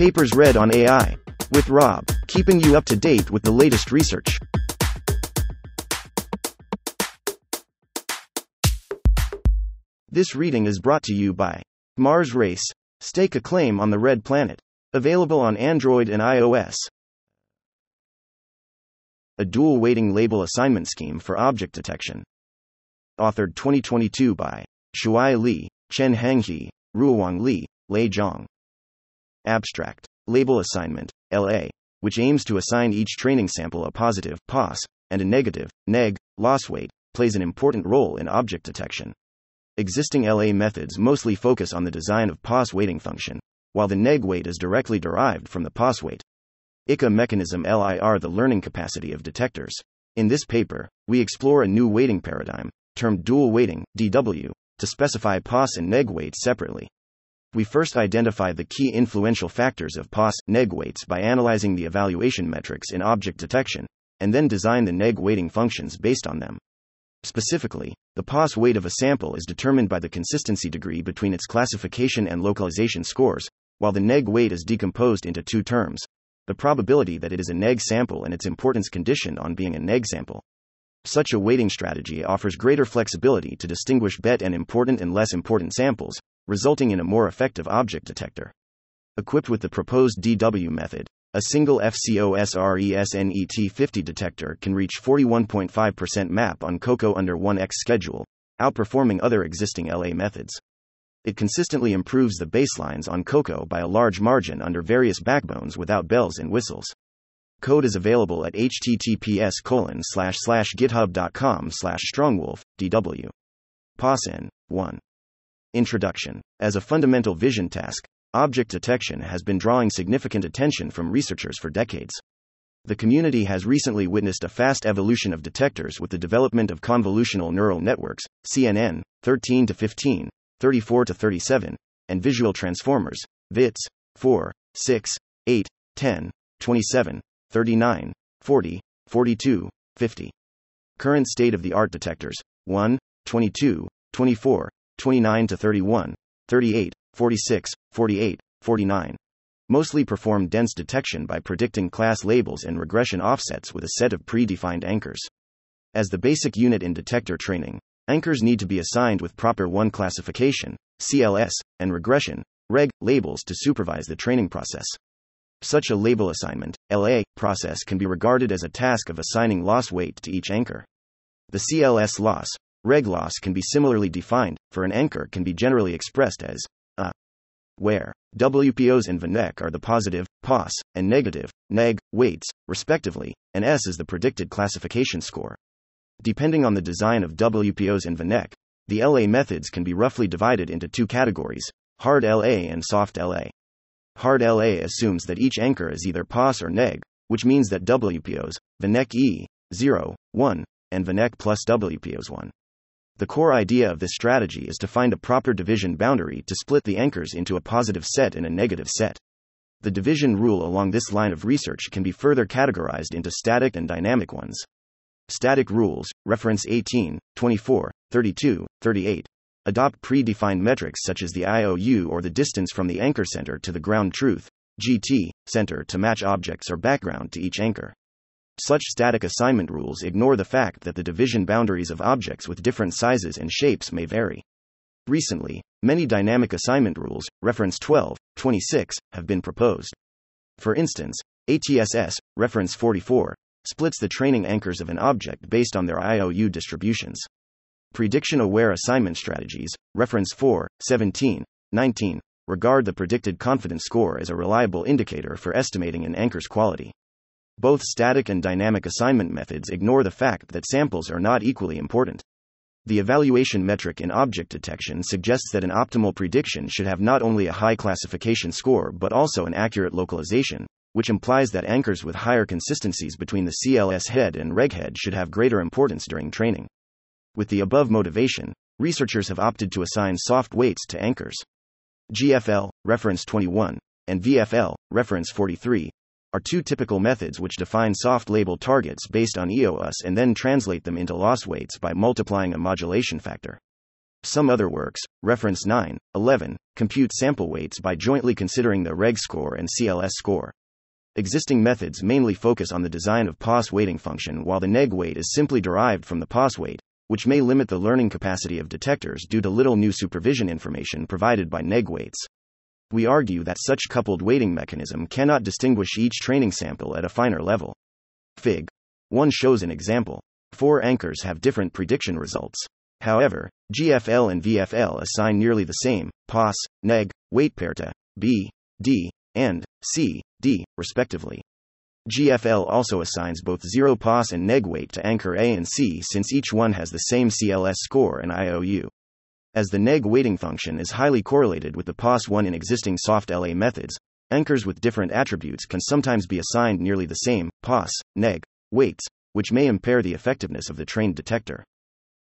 Papers read on AI. With Rob, keeping you up to date with the latest research. This reading is brought to you by Mars Race. Stake a claim on the red planet. Available on Android and iOS. A dual weighting label assignment scheme for object detection. Authored 2022 by Shuai Li, Chenhang He, Ruihuang Li, Lei Zhang. Abstract. Label assignment, LA, which aims to assign each training sample a positive, POS, and a negative, neg, loss weight, plays an important role in object detection. Existing LA methods mostly focus on the design of POS weighting function, while the neg weight is directly derived from the POS weight. ICA mechanism LIR the learning capacity of detectors. In this paper, we explore a new weighting paradigm, termed dual weighting, DW, to specify POS and neg weights separately. We first identify the key influential factors of POS neg weights by analyzing the evaluation metrics in object detection, and then design the neg weighting functions based on them. Specifically, the POS weight of a sample is determined by the consistency degree between its classification and localization scores, while the neg weight is decomposed into two terms the probability that it is a neg sample and its importance conditioned on being a neg sample. Such a weighting strategy offers greater flexibility to distinguish bet and important and less important samples, resulting in a more effective object detector. Equipped with the proposed DW method, a single FCOSRESNET50 detector can reach 41.5% map on COCO under 1x schedule, outperforming other existing LA methods. It consistently improves the baselines on COCO by a large margin under various backbones without bells and whistles. Code is available at https github.com strongwolf, DW. POSN 1. Introduction. As a fundamental vision task, object detection has been drawing significant attention from researchers for decades. The community has recently witnessed a fast evolution of detectors with the development of convolutional neural networks, CNN, 13 to 15, 34 to 37, and visual transformers, VITS, 4, 6, 8, 10, 27, 39, 40, 42, 50. Current state of the art detectors 1, 22, 24, 29 to 31, 38, 46, 48, 49. Mostly perform dense detection by predicting class labels and regression offsets with a set of predefined anchors. As the basic unit in detector training, anchors need to be assigned with proper one classification, CLS, and regression, reg, labels to supervise the training process. Such a label assignment, LA, process can be regarded as a task of assigning loss weight to each anchor. The CLS loss, Reg loss can be similarly defined, for an anchor can be generally expressed as a where WPOs and VNEC are the positive, POS, and negative, neg, weights, respectively, and S is the predicted classification score. Depending on the design of WPOs and VNEC, the LA methods can be roughly divided into two categories hard LA and soft LA. Hard LA assumes that each anchor is either POS or neg, which means that WPOs, VNEC E, 0, 1, and VNEC plus WPOs 1. The core idea of this strategy is to find a proper division boundary to split the anchors into a positive set and a negative set. The division rule along this line of research can be further categorized into static and dynamic ones. Static rules, reference 18, 24, 32, 38, adopt predefined metrics such as the IOU or the distance from the anchor center to the ground truth, GT, center to match objects or background to each anchor. Such static assignment rules ignore the fact that the division boundaries of objects with different sizes and shapes may vary. Recently, many dynamic assignment rules, reference 12, 26, have been proposed. For instance, ATSS, reference 44, splits the training anchors of an object based on their IOU distributions. Prediction aware assignment strategies, reference 4, 17, 19, regard the predicted confidence score as a reliable indicator for estimating an anchor's quality. Both static and dynamic assignment methods ignore the fact that samples are not equally important. The evaluation metric in object detection suggests that an optimal prediction should have not only a high classification score but also an accurate localization, which implies that anchors with higher consistencies between the CLS head and reg head should have greater importance during training. With the above motivation, researchers have opted to assign soft weights to anchors. GFL, reference 21, and VFL, reference 43, are two typical methods which define soft label targets based on EOS and then translate them into loss weights by multiplying a modulation factor. Some other works, reference 9, 11, compute sample weights by jointly considering the reg score and CLS score. Existing methods mainly focus on the design of POS weighting function while the neg weight is simply derived from the POS weight, which may limit the learning capacity of detectors due to little new supervision information provided by neg weights. We argue that such coupled weighting mechanism cannot distinguish each training sample at a finer level. Fig. 1 shows an example. Four anchors have different prediction results. However, GFL and VFL assign nearly the same POS, neg, weight pair to B, D, and C, D, respectively. GFL also assigns both 0 POS and neg weight to anchor A and C since each one has the same CLS score and IOU. As the neg weighting function is highly correlated with the POS1 in existing soft LA methods, anchors with different attributes can sometimes be assigned nearly the same POS, neg, weights, which may impair the effectiveness of the trained detector.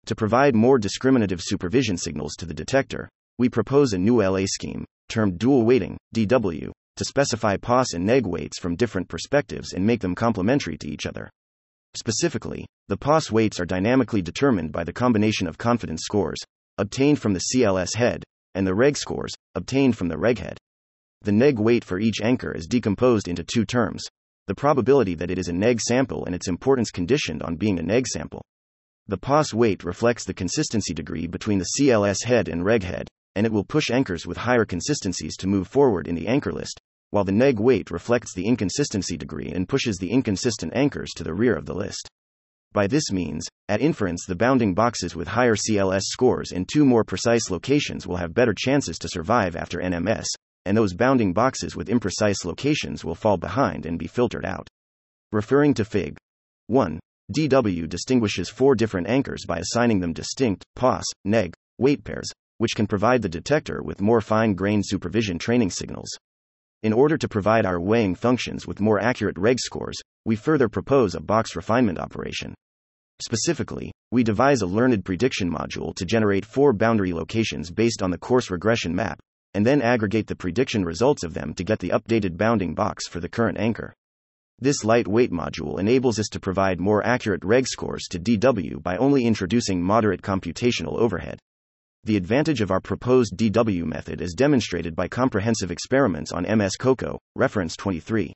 To provide more discriminative supervision signals to the detector, we propose a new LA scheme, termed dual weighting, DW, to specify POS and neg weights from different perspectives and make them complementary to each other. Specifically, the POS weights are dynamically determined by the combination of confidence scores, obtained from the CLS head, and the reg scores, obtained from the reg head. The neg weight for each anchor is decomposed into two terms the probability that it is a neg sample and its importance conditioned on being a neg sample. The POS weight reflects the consistency degree between the CLS head and reg head, and it will push anchors with higher consistencies to move forward in the anchor list, while the neg weight reflects the inconsistency degree and pushes the inconsistent anchors to the rear of the list. By this means, at inference, the bounding boxes with higher CLS scores in two more precise locations will have better chances to survive after NMS, and those bounding boxes with imprecise locations will fall behind and be filtered out. Referring to Fig. 1, DW distinguishes four different anchors by assigning them distinct, POS, neg, weight pairs, which can provide the detector with more fine grained supervision training signals. In order to provide our weighing functions with more accurate reg scores, we further propose a box refinement operation. Specifically, we devise a learned prediction module to generate four boundary locations based on the course regression map, and then aggregate the prediction results of them to get the updated bounding box for the current anchor. This lightweight module enables us to provide more accurate reg scores to DW by only introducing moderate computational overhead. The advantage of our proposed DW method is demonstrated by comprehensive experiments on MS COCO, reference 23.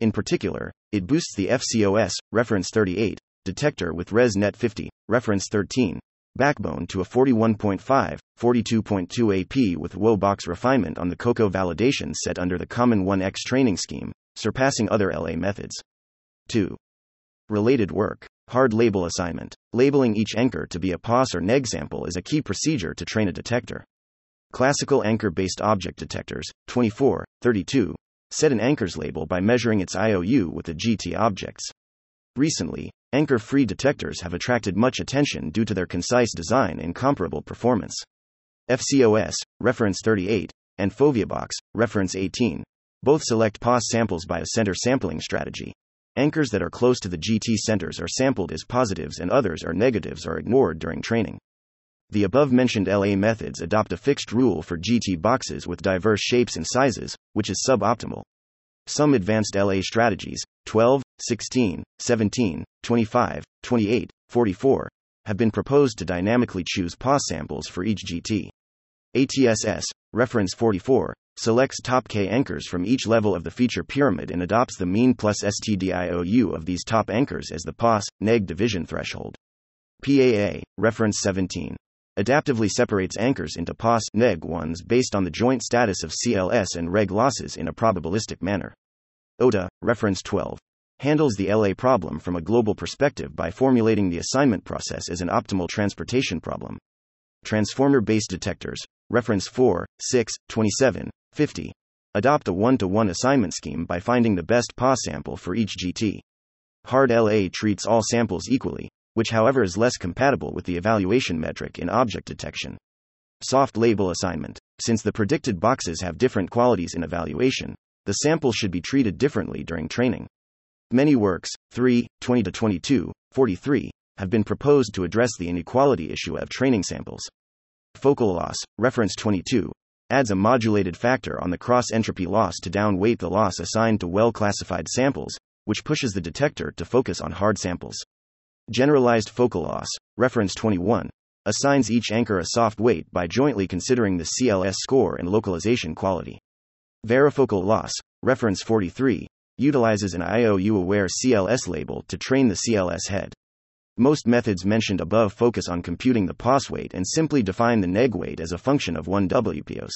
In particular, it boosts the FCOS, reference 38, detector with ResNet 50, reference 13, backbone to a 41.5, 42.2 AP with WO box refinement on the COCO validation set under the Common 1X training scheme, surpassing other LA methods. 2. Related work. Hard label assignment. Labeling each anchor to be a POS or neg sample is a key procedure to train a detector. Classical anchor based object detectors, 24, 32, set an anchor's label by measuring its IOU with the GT objects. Recently, anchor free detectors have attracted much attention due to their concise design and comparable performance. FCOS, reference 38, and FoveaBox, reference 18, both select POS samples by a center sampling strategy. Anchors that are close to the GT centers are sampled as positives and others are negatives are ignored during training. The above mentioned LA methods adopt a fixed rule for GT boxes with diverse shapes and sizes, which is suboptimal. Some advanced LA strategies, 12, 16, 17, 25, 28, 44, have been proposed to dynamically choose POS samples for each GT. ATSS, reference 44, selects top K anchors from each level of the feature pyramid and adopts the mean plus STDIOU of these top anchors as the POS neg division threshold. PAA, reference 17, adaptively separates anchors into POS neg ones based on the joint status of CLS and reg losses in a probabilistic manner. OTA, reference 12, handles the LA problem from a global perspective by formulating the assignment process as an optimal transportation problem. Transformer based detectors, reference 4, 6, 27, 50, adopt a one to one assignment scheme by finding the best PA sample for each GT. Hard LA treats all samples equally, which, however, is less compatible with the evaluation metric in object detection. Soft label assignment. Since the predicted boxes have different qualities in evaluation, the sample should be treated differently during training. Many works, 3, 20 to 22, 43, have been proposed to address the inequality issue of training samples. Focal loss, reference 22, adds a modulated factor on the cross entropy loss to downweight the loss assigned to well classified samples, which pushes the detector to focus on hard samples. Generalized focal loss, reference 21, assigns each anchor a soft weight by jointly considering the CLS score and localization quality. Varifocal loss, reference 43, utilizes an IOU aware CLS label to train the CLS head. Most methods mentioned above focus on computing the POS weight and simply define the neg weight as a function of 1 WPOS.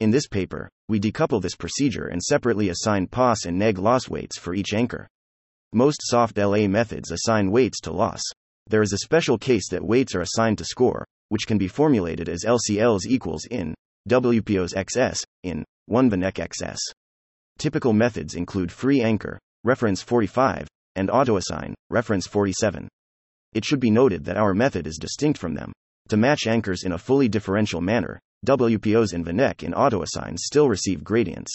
In this paper, we decouple this procedure and separately assign POS and neg loss weights for each anchor. Most soft LA methods assign weights to loss. There is a special case that weights are assigned to score, which can be formulated as LCLs equals in WPOs XS in 1 VNEC XS. Typical methods include free anchor, reference 45, and autoassign, reference 47. It should be noted that our method is distinct from them. To match anchors in a fully differential manner, WPOs and VNEC in autoassign still receive gradients.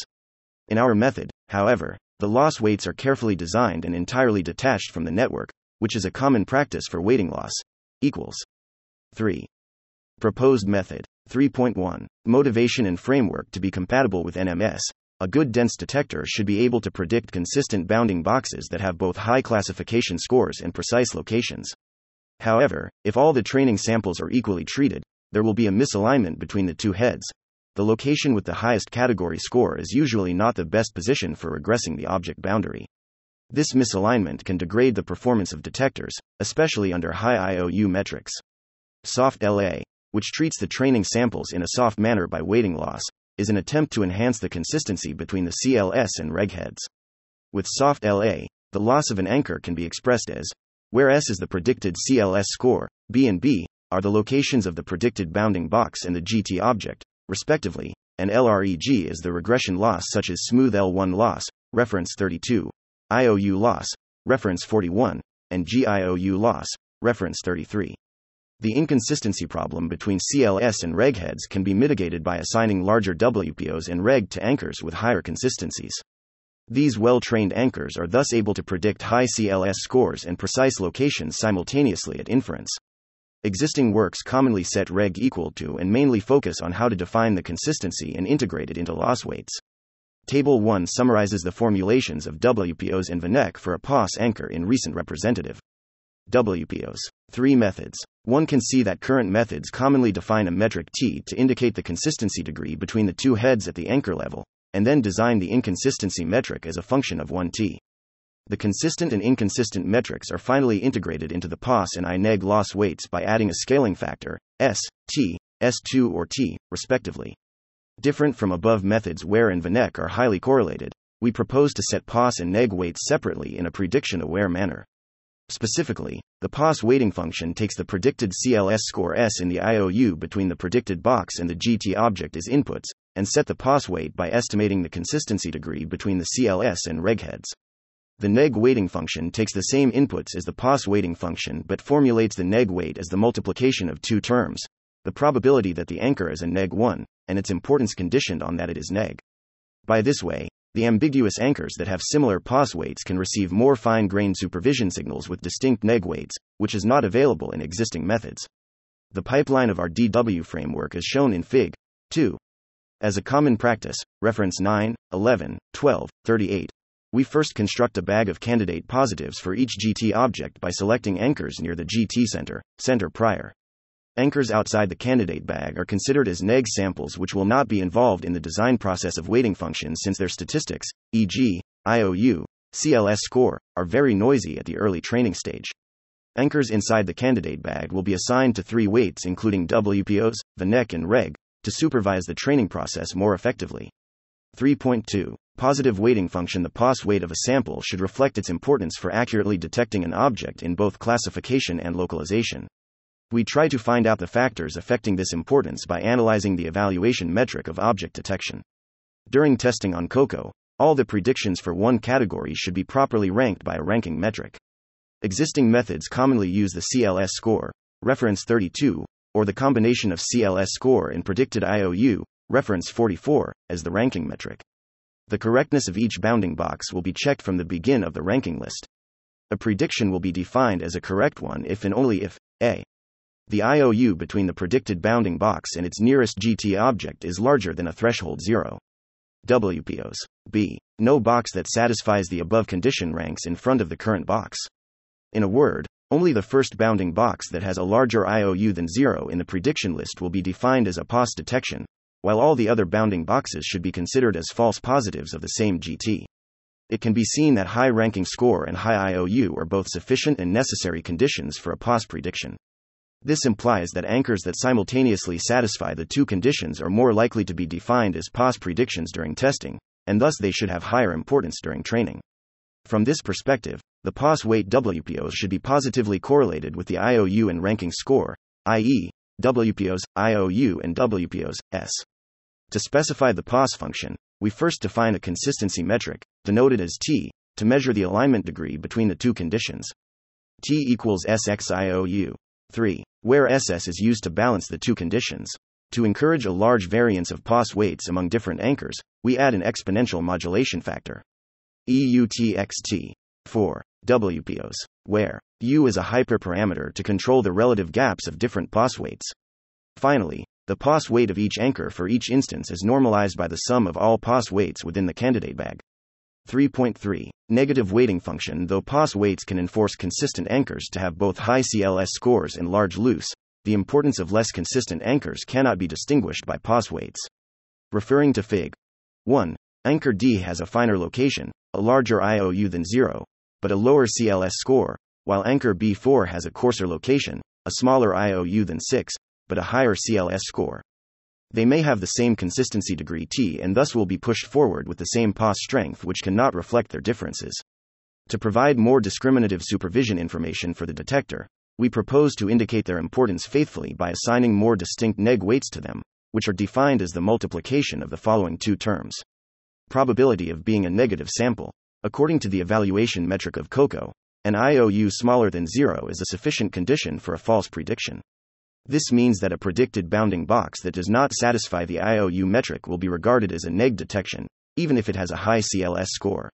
In our method, however, the loss weights are carefully designed and entirely detached from the network, which is a common practice for weighting loss. Equals 3. Proposed method 3.1 Motivation and framework to be compatible with NMS. A good dense detector should be able to predict consistent bounding boxes that have both high classification scores and precise locations. However, if all the training samples are equally treated, there will be a misalignment between the two heads. The location with the highest category score is usually not the best position for regressing the object boundary. This misalignment can degrade the performance of detectors, especially under high IOU metrics. Soft LA, which treats the training samples in a soft manner by weighting loss, is an attempt to enhance the consistency between the CLS and reg heads. With soft LA, the loss of an anchor can be expressed as where S is the predicted CLS score, B and B are the locations of the predicted bounding box and the GT object, respectively, and LREG is the regression loss such as smooth L1 loss, reference 32, IOU loss, reference 41, and GIOU loss, reference 33. The inconsistency problem between CLS and reg heads can be mitigated by assigning larger WPOs and reg to anchors with higher consistencies. These well trained anchors are thus able to predict high CLS scores and precise locations simultaneously at inference. Existing works commonly set reg equal to and mainly focus on how to define the consistency and integrate it into loss weights. Table 1 summarizes the formulations of WPOs and VNEC for a POS anchor in recent representative. WPOs. Three methods. One can see that current methods commonly define a metric T to indicate the consistency degree between the two heads at the anchor level, and then design the inconsistency metric as a function of 1t. The consistent and inconsistent metrics are finally integrated into the POS and INEG loss weights by adding a scaling factor, S, T, S2 or T, respectively. Different from above methods where and VNEC are highly correlated, we propose to set POS and NEG weights separately in a prediction aware manner. Specifically, the POS weighting function takes the predicted CLS score S in the IOU between the predicted box and the GT object as inputs, and set the POS weight by estimating the consistency degree between the CLS and reg heads. The neg weighting function takes the same inputs as the POS weighting function but formulates the neg weight as the multiplication of two terms, the probability that the anchor is a neg 1, and its importance conditioned on that it is neg. By this way, the ambiguous anchors that have similar POS weights can receive more fine grained supervision signals with distinct neg weights, which is not available in existing methods. The pipeline of our DW framework is shown in Fig. 2. As a common practice, reference 9, 11, 12, 38, we first construct a bag of candidate positives for each GT object by selecting anchors near the GT center, center prior. Anchors outside the candidate bag are considered as neg samples which will not be involved in the design process of weighting functions since their statistics, e.g., IOU, CLS score, are very noisy at the early training stage. Anchors inside the candidate bag will be assigned to three weights including WPOs, VNEC and REG, to supervise the training process more effectively. 3.2. Positive weighting function The POS weight of a sample should reflect its importance for accurately detecting an object in both classification and localization. We try to find out the factors affecting this importance by analyzing the evaluation metric of object detection. During testing on COCO, all the predictions for one category should be properly ranked by a ranking metric. Existing methods commonly use the CLS score, reference 32, or the combination of CLS score and predicted IOU, reference 44, as the ranking metric. The correctness of each bounding box will be checked from the begin of the ranking list. A prediction will be defined as a correct one if and only if a the IOU between the predicted bounding box and its nearest GT object is larger than a threshold 0. WPOs. B. No box that satisfies the above condition ranks in front of the current box. In a word, Only the first bounding box that has a larger IOU than 0 in the prediction list will be defined as a POS detection, while all the other bounding boxes should be considered as false positives of the same GT. It can be seen that high ranking score and high IOU are both sufficient and necessary conditions for a POS prediction. This implies that anchors that simultaneously satisfy the two conditions are more likely to be defined as POS predictions during testing, and thus they should have higher importance during training. From this perspective, the POS weight WPOs should be positively correlated with the IOU and ranking score, i.e., WPOs, IOU, and WPOs, S. To specify the POS function, we first define a consistency metric, denoted as T, to measure the alignment degree between the two conditions. T equals SXIOU. 3. Where SS is used to balance the two conditions. To encourage a large variance of POS weights among different anchors, we add an exponential modulation factor. EUTXT. 4. WPOs, where U is a hyperparameter to control the relative gaps of different POS weights. Finally, the POS weight of each anchor for each instance is normalized by the sum of all POS weights within the candidate bag. 3.3. Negative weighting function Though POS weights can enforce consistent anchors to have both high CLS scores and large loose, the importance of less consistent anchors cannot be distinguished by POS weights. Referring to Fig. 1. Anchor D has a finer location, a larger IOU than 0, but a lower CLS score, while anchor B4 has a coarser location, a smaller IOU than 6, but a higher CLS score. They may have the same consistency degree T and thus will be pushed forward with the same POS strength, which cannot reflect their differences. To provide more discriminative supervision information for the detector, we propose to indicate their importance faithfully by assigning more distinct neg weights to them, which are defined as the multiplication of the following two terms. Probability of being a negative sample, According to the evaluation metric of COCO, an IOU smaller than zero is a sufficient condition for a false prediction. This means that a predicted bounding box that does not satisfy the IOU metric will be regarded as a neg detection, even if it has a high CLS score.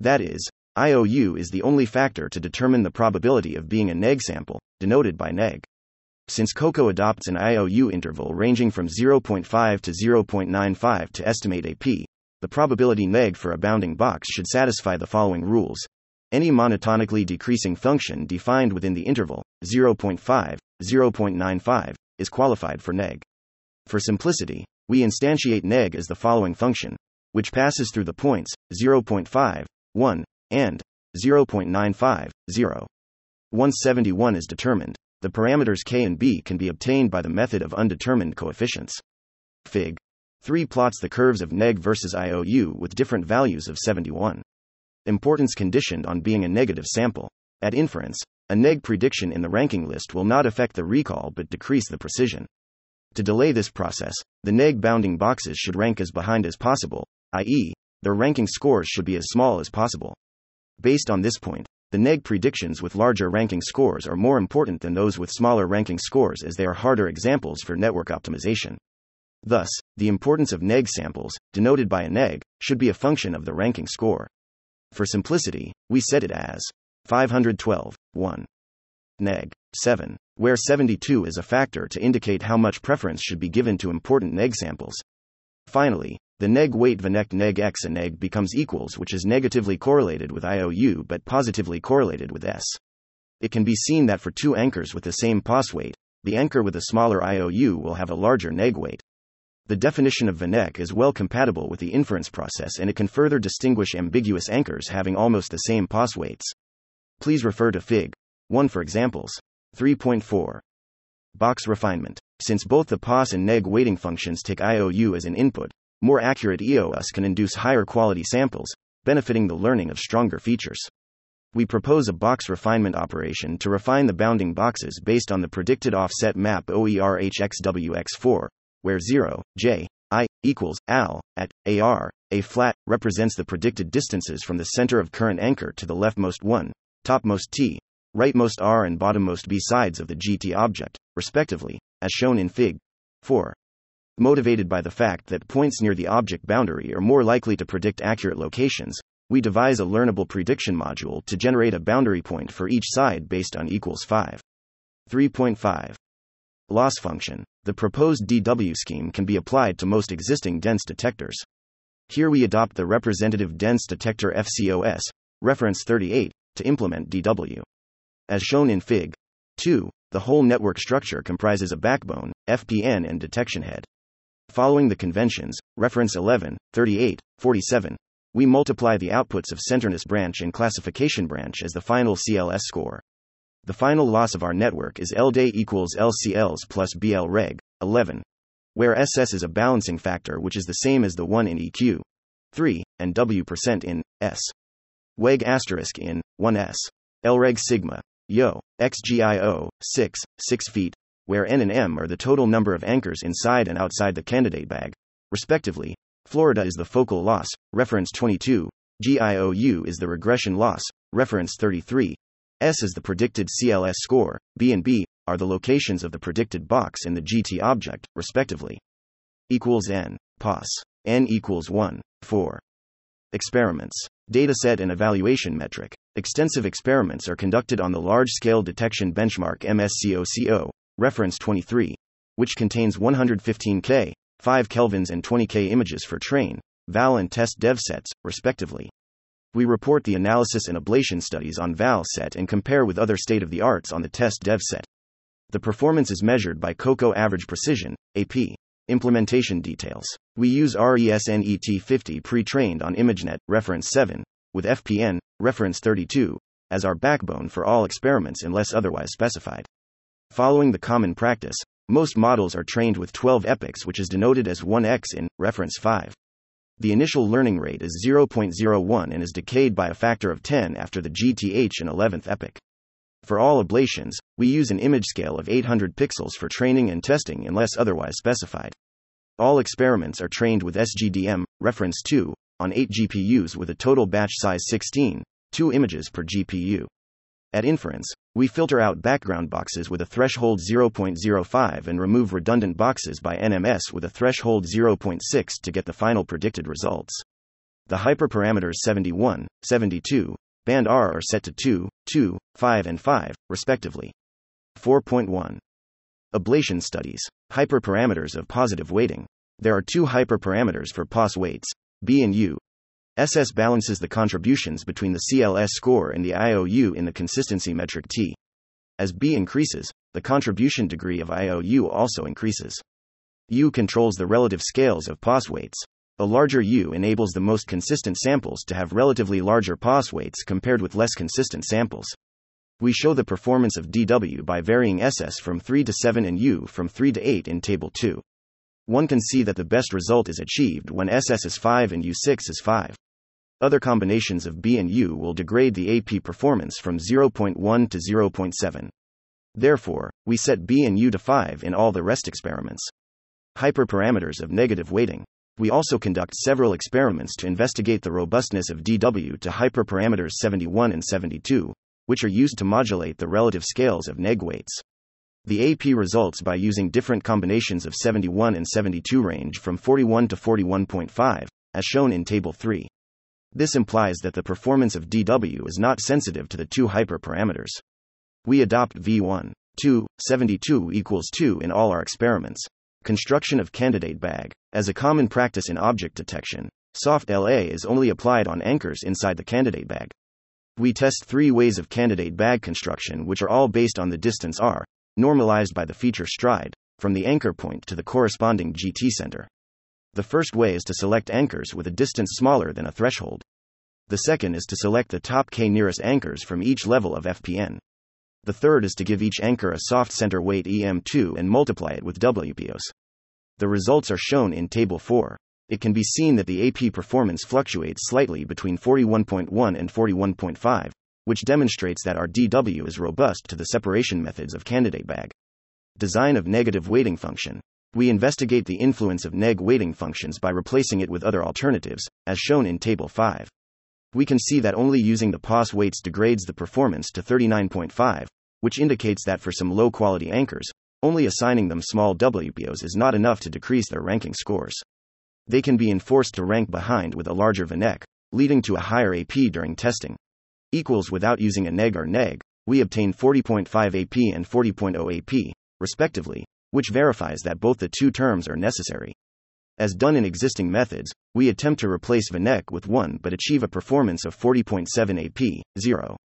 That is, IOU is the only factor to determine the probability of being a neg sample, denoted by neg. Since COCO adopts an IOU interval ranging from 0.5 to 0.95 to estimate a p, the probability neg for a bounding box should satisfy the following rules. Any monotonically decreasing function defined within the interval 0.5, 0.95 is qualified for neg. For simplicity, we instantiate neg as the following function, which passes through the points 0.5, 1, and 0.95, 0. Once 71 is determined, the parameters k and b can be obtained by the method of undetermined coefficients. Fig. 3 plots the curves of neg versus IOU with different values of 71. Importance conditioned on being a negative sample. At inference, a neg prediction in the ranking list will not affect the recall but decrease the precision. To delay this process, the neg bounding boxes should rank as behind as possible, i.e., their ranking scores should be as small as possible. Based on this point, the neg predictions with larger ranking scores are more important than those with smaller ranking scores as they are harder examples for network optimization. Thus, the importance of neg samples, denoted by a neg, should be a function of the ranking score. For simplicity, we set it as 512, 1. Neg 7, where 72 is a factor to indicate how much preference should be given to important neg samples. Finally, the neg weight vanect neg x and neg becomes equals, which is negatively correlated with IOU but positively correlated with S. It can be seen that for two anchors with the same POS weight, the anchor with a smaller IOU will have a larger neg weight. The definition of VANEC is well compatible with the inference process and it can further distinguish ambiguous anchors having almost the same POS weights. Please refer to Fig. 1 for examples. 3.4. Box refinement. Since both the POS and neg weighting functions take IOU as an input, more accurate EOS can induce higher quality samples, benefiting the learning of stronger features. We propose a box refinement operation to refine the bounding boxes based on the predicted offset map OERHXWX4, where 0, j, i, equals al, at ar, a flat, represents the predicted distances from the center of current anchor to the leftmost 1, topmost t, rightmost r, and bottommost b sides of the GT object, respectively, as shown in Fig. 4. Motivated by the fact that points near the object boundary are more likely to predict accurate locations, we devise a learnable prediction module to generate a boundary point for each side based on equals 5. 3.5. Loss function. The proposed DW scheme can be applied to most existing dense detectors. Here we adopt the representative dense detector FCOS, reference 38, to implement DW. As shown in Fig. 2, the whole network structure comprises a backbone, FPN, and detection head. Following the conventions, reference 11, 38, 47, we multiply the outputs of centerness branch and classification branch as the final CLS score. The final loss of our network is LDAY equals LCLs plus BL reg 11, where SS is a balancing factor which is the same as the 1 in EQ 3 and W percent in S. WEG asterisk in 1S. LREG sigma Yo, XGIO, 6, 6 feet, where N and M are the total number of anchors inside and outside the candidate bag, respectively. Florida is the focal loss, reference 22, GIOU is the regression loss, reference 33. S is the predicted CLS score, B and B are the locations of the predicted box in the GT object, respectively. Equals N, POS. N equals 1, 4. Experiments. Dataset and evaluation metric. Extensive experiments are conducted on the large scale detection benchmark MSCOCO, reference 23, which contains 115K, 5 kelvins, and 20K images for train, val, and test dev sets, respectively. We report the analysis and ablation studies on val set and compare with other state of the arts on the test dev set. The performance is measured by COCO average precision, AP. Implementation details. We use RESNET 50 pre trained on ImageNet, reference 7, with FPN, reference 32, as our backbone for all experiments unless otherwise specified. Following the common practice, most models are trained with 12 epochs, which is denoted as 1x in reference 5. The initial learning rate is 0.01 and is decayed by a factor of 10 after the GTH and 11th epoch. For all ablations, we use an image scale of 800 pixels for training and testing unless otherwise specified. All experiments are trained with SGDM, reference 2, on 8 GPUs with a total batch size 16, 2 images per GPU. At inference, we filter out background boxes with a threshold 0.05 and remove redundant boxes by NMS with a threshold 0.6 to get the final predicted results. The hyperparameters 71, 72, band R are set to 2, 2, 5, and 5, respectively. 4.1. Ablation studies. Hyperparameters of positive weighting. There are two hyperparameters for POS weights, B and U. SS balances the contributions between the CLS score and the IOU in the consistency metric T. As B increases, the contribution degree of IOU also increases. U controls the relative scales of POS weights. A larger U enables the most consistent samples to have relatively larger POS weights compared with less consistent samples. We show the performance of DW by varying SS from 3 to 7 and U from 3 to 8 in Table 2. One can see that the best result is achieved when SS is 5 and U6 is 5. Other combinations of B and U will degrade the AP performance from 0.1 to 0.7. Therefore, we set B and U to 5 in all the rest experiments. Hyperparameters of negative weighting. We also conduct several experiments to investigate the robustness of DW to hyperparameters 71 and 72, which are used to modulate the relative scales of neg weights. The AP results by using different combinations of 71 and 72 range from 41 to 41.5, as shown in Table 3. This implies that the performance of DW is not sensitive to the two hyperparameters. We adopt V1, 2, 72 equals 2 in all our experiments. Construction of candidate bag. As a common practice in object detection, soft LA is only applied on anchors inside the candidate bag. We test three ways of candidate bag construction, which are all based on the distance r, normalized by the feature stride, from the anchor point to the corresponding GT center. The first way is to select anchors with a distance smaller than a threshold. The second is to select the top k nearest anchors from each level of FPN. The third is to give each anchor a soft center weight EM2 and multiply it with WPOS. The results are shown in Table 4. It can be seen that the AP performance fluctuates slightly between 41.1 and 41.5, which demonstrates that our DW is robust to the separation methods of candidate bag. Design of negative weighting function. We investigate the influence of neg weighting functions by replacing it with other alternatives, as shown in Table 5 we can see that only using the POS weights degrades the performance to 39.5, which indicates that for some low quality anchors, only assigning them small WPOs is not enough to decrease their ranking scores. They can be enforced to rank behind with a larger VNEC, leading to a higher AP during testing. Equals without using a neg or neg, we obtain 40.5 AP and 40.0 AP, respectively, which verifies that both the two terms are necessary. As done in existing methods, we attempt to replace VNEC with 1 but achieve a performance of 40.7 AP, 0.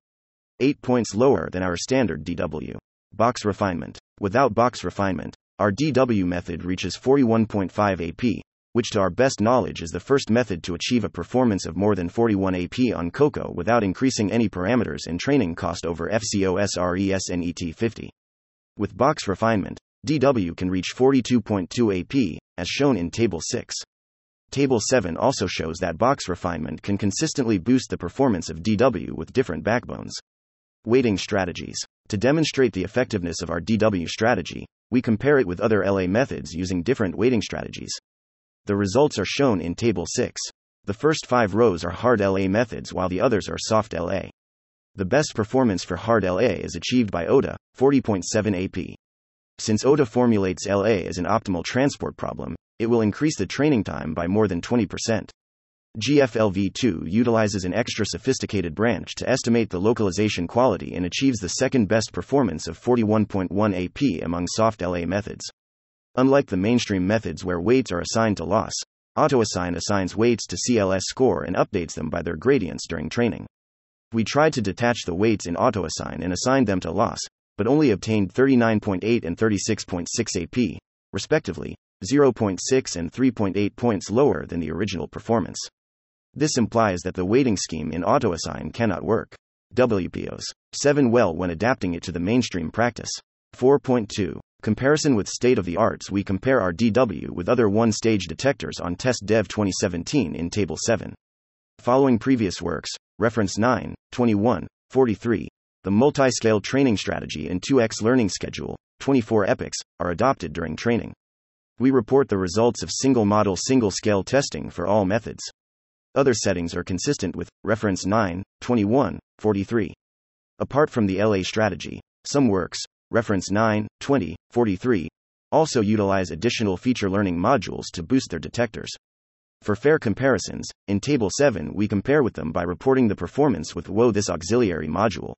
8 points lower than our standard DW. Box refinement. Without box refinement, our DW method reaches 41.5 AP, which to our best knowledge is the first method to achieve a performance of more than 41 AP on COCO without increasing any parameters and training cost over FCOS RESNET 50. With box refinement, DW can reach 42.2 AP, as shown in Table 6. Table 7 also shows that box refinement can consistently boost the performance of DW with different backbones. Weighting strategies. To demonstrate the effectiveness of our DW strategy, we compare it with other LA methods using different weighting strategies. The results are shown in Table 6. The first five rows are hard LA methods while the others are soft LA. The best performance for hard LA is achieved by OTA, 40.7 AP. Since OTA formulates LA as an optimal transport problem, it will increase the training time by more than 20%. GFLv2 utilizes an extra sophisticated branch to estimate the localization quality and achieves the second best performance of 41.1 AP among soft LA methods. Unlike the mainstream methods where weights are assigned to loss, AutoAssign assigns weights to CLS score and updates them by their gradients during training. We tried to detach the weights in AutoAssign and assign them to loss, but only obtained 39.8 and 36.6 AP, respectively, 0.6 and 3.8 points lower than the original performance. This implies that the weighting scheme in AutoAssign cannot work. WPOs 7 well when adapting it to the mainstream practice. 4.2 Comparison with state of the arts We compare our DW with other one stage detectors on Test Dev 2017 in Table 7. Following previous works, reference 9, 21, 43, the multi scale training strategy and 2x learning schedule, 24 epochs, are adopted during training. We report the results of single model single scale testing for all methods. Other settings are consistent with reference 9, 21, 43. Apart from the LA strategy, some works, reference 9, 20, 43, also utilize additional feature learning modules to boost their detectors. For fair comparisons, in Table 7 we compare with them by reporting the performance with WO this auxiliary module.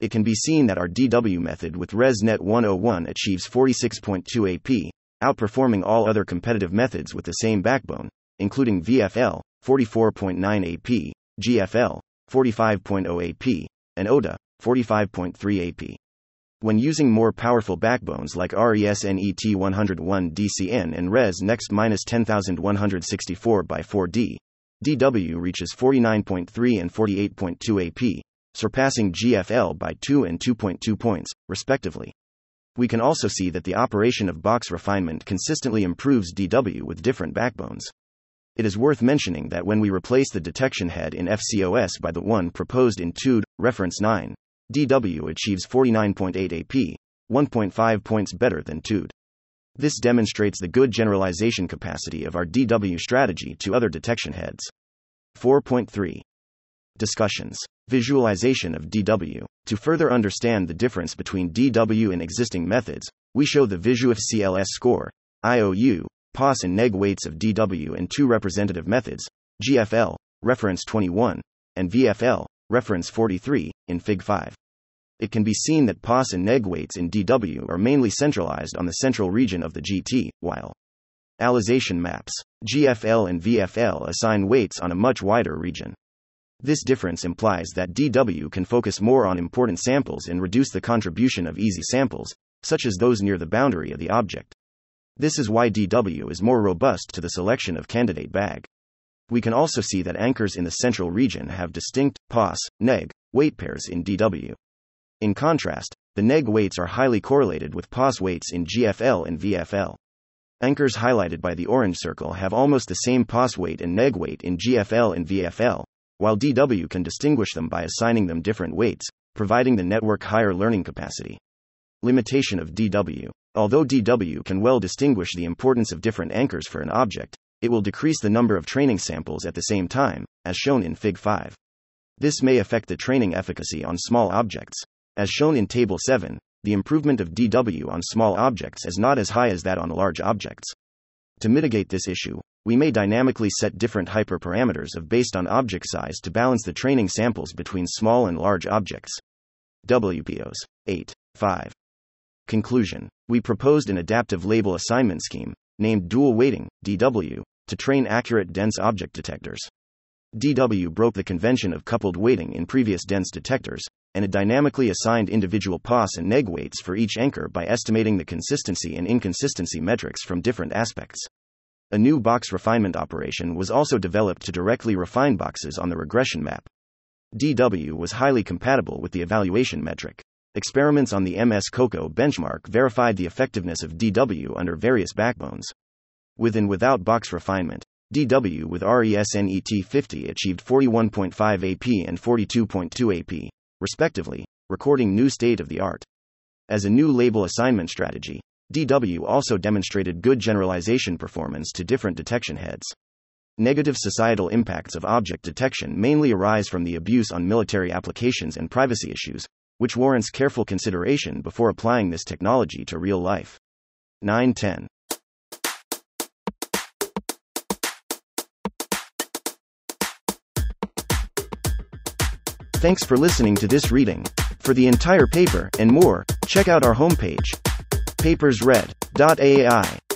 It can be seen that our DW method with ResNet 101 achieves 46.2 AP, outperforming all other competitive methods with the same backbone, including VFL, 44.9 AP, GFL, 45.0 AP, and OTA, 45.3 AP. When using more powerful backbones like RESNET 101 DCN and ResNeXt 10164 by 4D, DW reaches 49.3 and 48.2 AP, surpassing GFL by 2 and 2.2 points, respectively. We can also see that the operation of box refinement consistently improves DW with different backbones. It is worth mentioning that when we replace the detection head in FCOS by the one proposed in TOOD, reference 9, DW achieves 49.8 AP, 1.5 points better than TOOD. This demonstrates the good generalization capacity of our DW strategy to other detection heads. 4.3 Discussions. Visualization of DW. To further understand the difference between DW and existing methods, we show the VisuIF CLS score, IOU, POS and neg weights of DW and two representative methods, GFL, reference 21, and VFL, reference 43, in Fig 5. It can be seen that POS and neg weights in DW are mainly centralized on the central region of the GT, while Alization maps, GFL and VFL assign weights on a much wider region. This difference implies that DW can focus more on important samples and reduce the contribution of easy samples, such as those near the boundary of the object. This is why DW is more robust to the selection of candidate bag. We can also see that anchors in the central region have distinct POS, neg, weight pairs in DW. In contrast, the neg weights are highly correlated with POS weights in GFL and VFL. Anchors highlighted by the orange circle have almost the same POS weight and neg weight in GFL and VFL, while DW can distinguish them by assigning them different weights, providing the network higher learning capacity. Limitation of DW Although DW can well distinguish the importance of different anchors for an object, it will decrease the number of training samples at the same time, as shown in Fig 5. This may affect the training efficacy on small objects. As shown in Table 7, the improvement of DW on small objects is not as high as that on large objects. To mitigate this issue, we may dynamically set different hyperparameters of based on object size to balance the training samples between small and large objects. WPOs 8. 5. Conclusion We proposed an adaptive label assignment scheme, named dual weighting, DW, to train accurate dense object detectors. DW broke the convention of coupled weighting in previous dense detectors, and it dynamically assigned individual POS and neg weights for each anchor by estimating the consistency and inconsistency metrics from different aspects. A new box refinement operation was also developed to directly refine boxes on the regression map. DW was highly compatible with the evaluation metric. Experiments on the MS COCO benchmark verified the effectiveness of DW under various backbones. With and without box refinement, DW with RESNET 50 achieved 41.5 AP and 42.2 AP, respectively, recording new state of the art. As a new label assignment strategy, DW also demonstrated good generalization performance to different detection heads. Negative societal impacts of object detection mainly arise from the abuse on military applications and privacy issues, which warrants careful consideration before applying this technology to real life. 910. Thanks for listening to this reading. For the entire paper and more, check out our homepage, papersread.ai.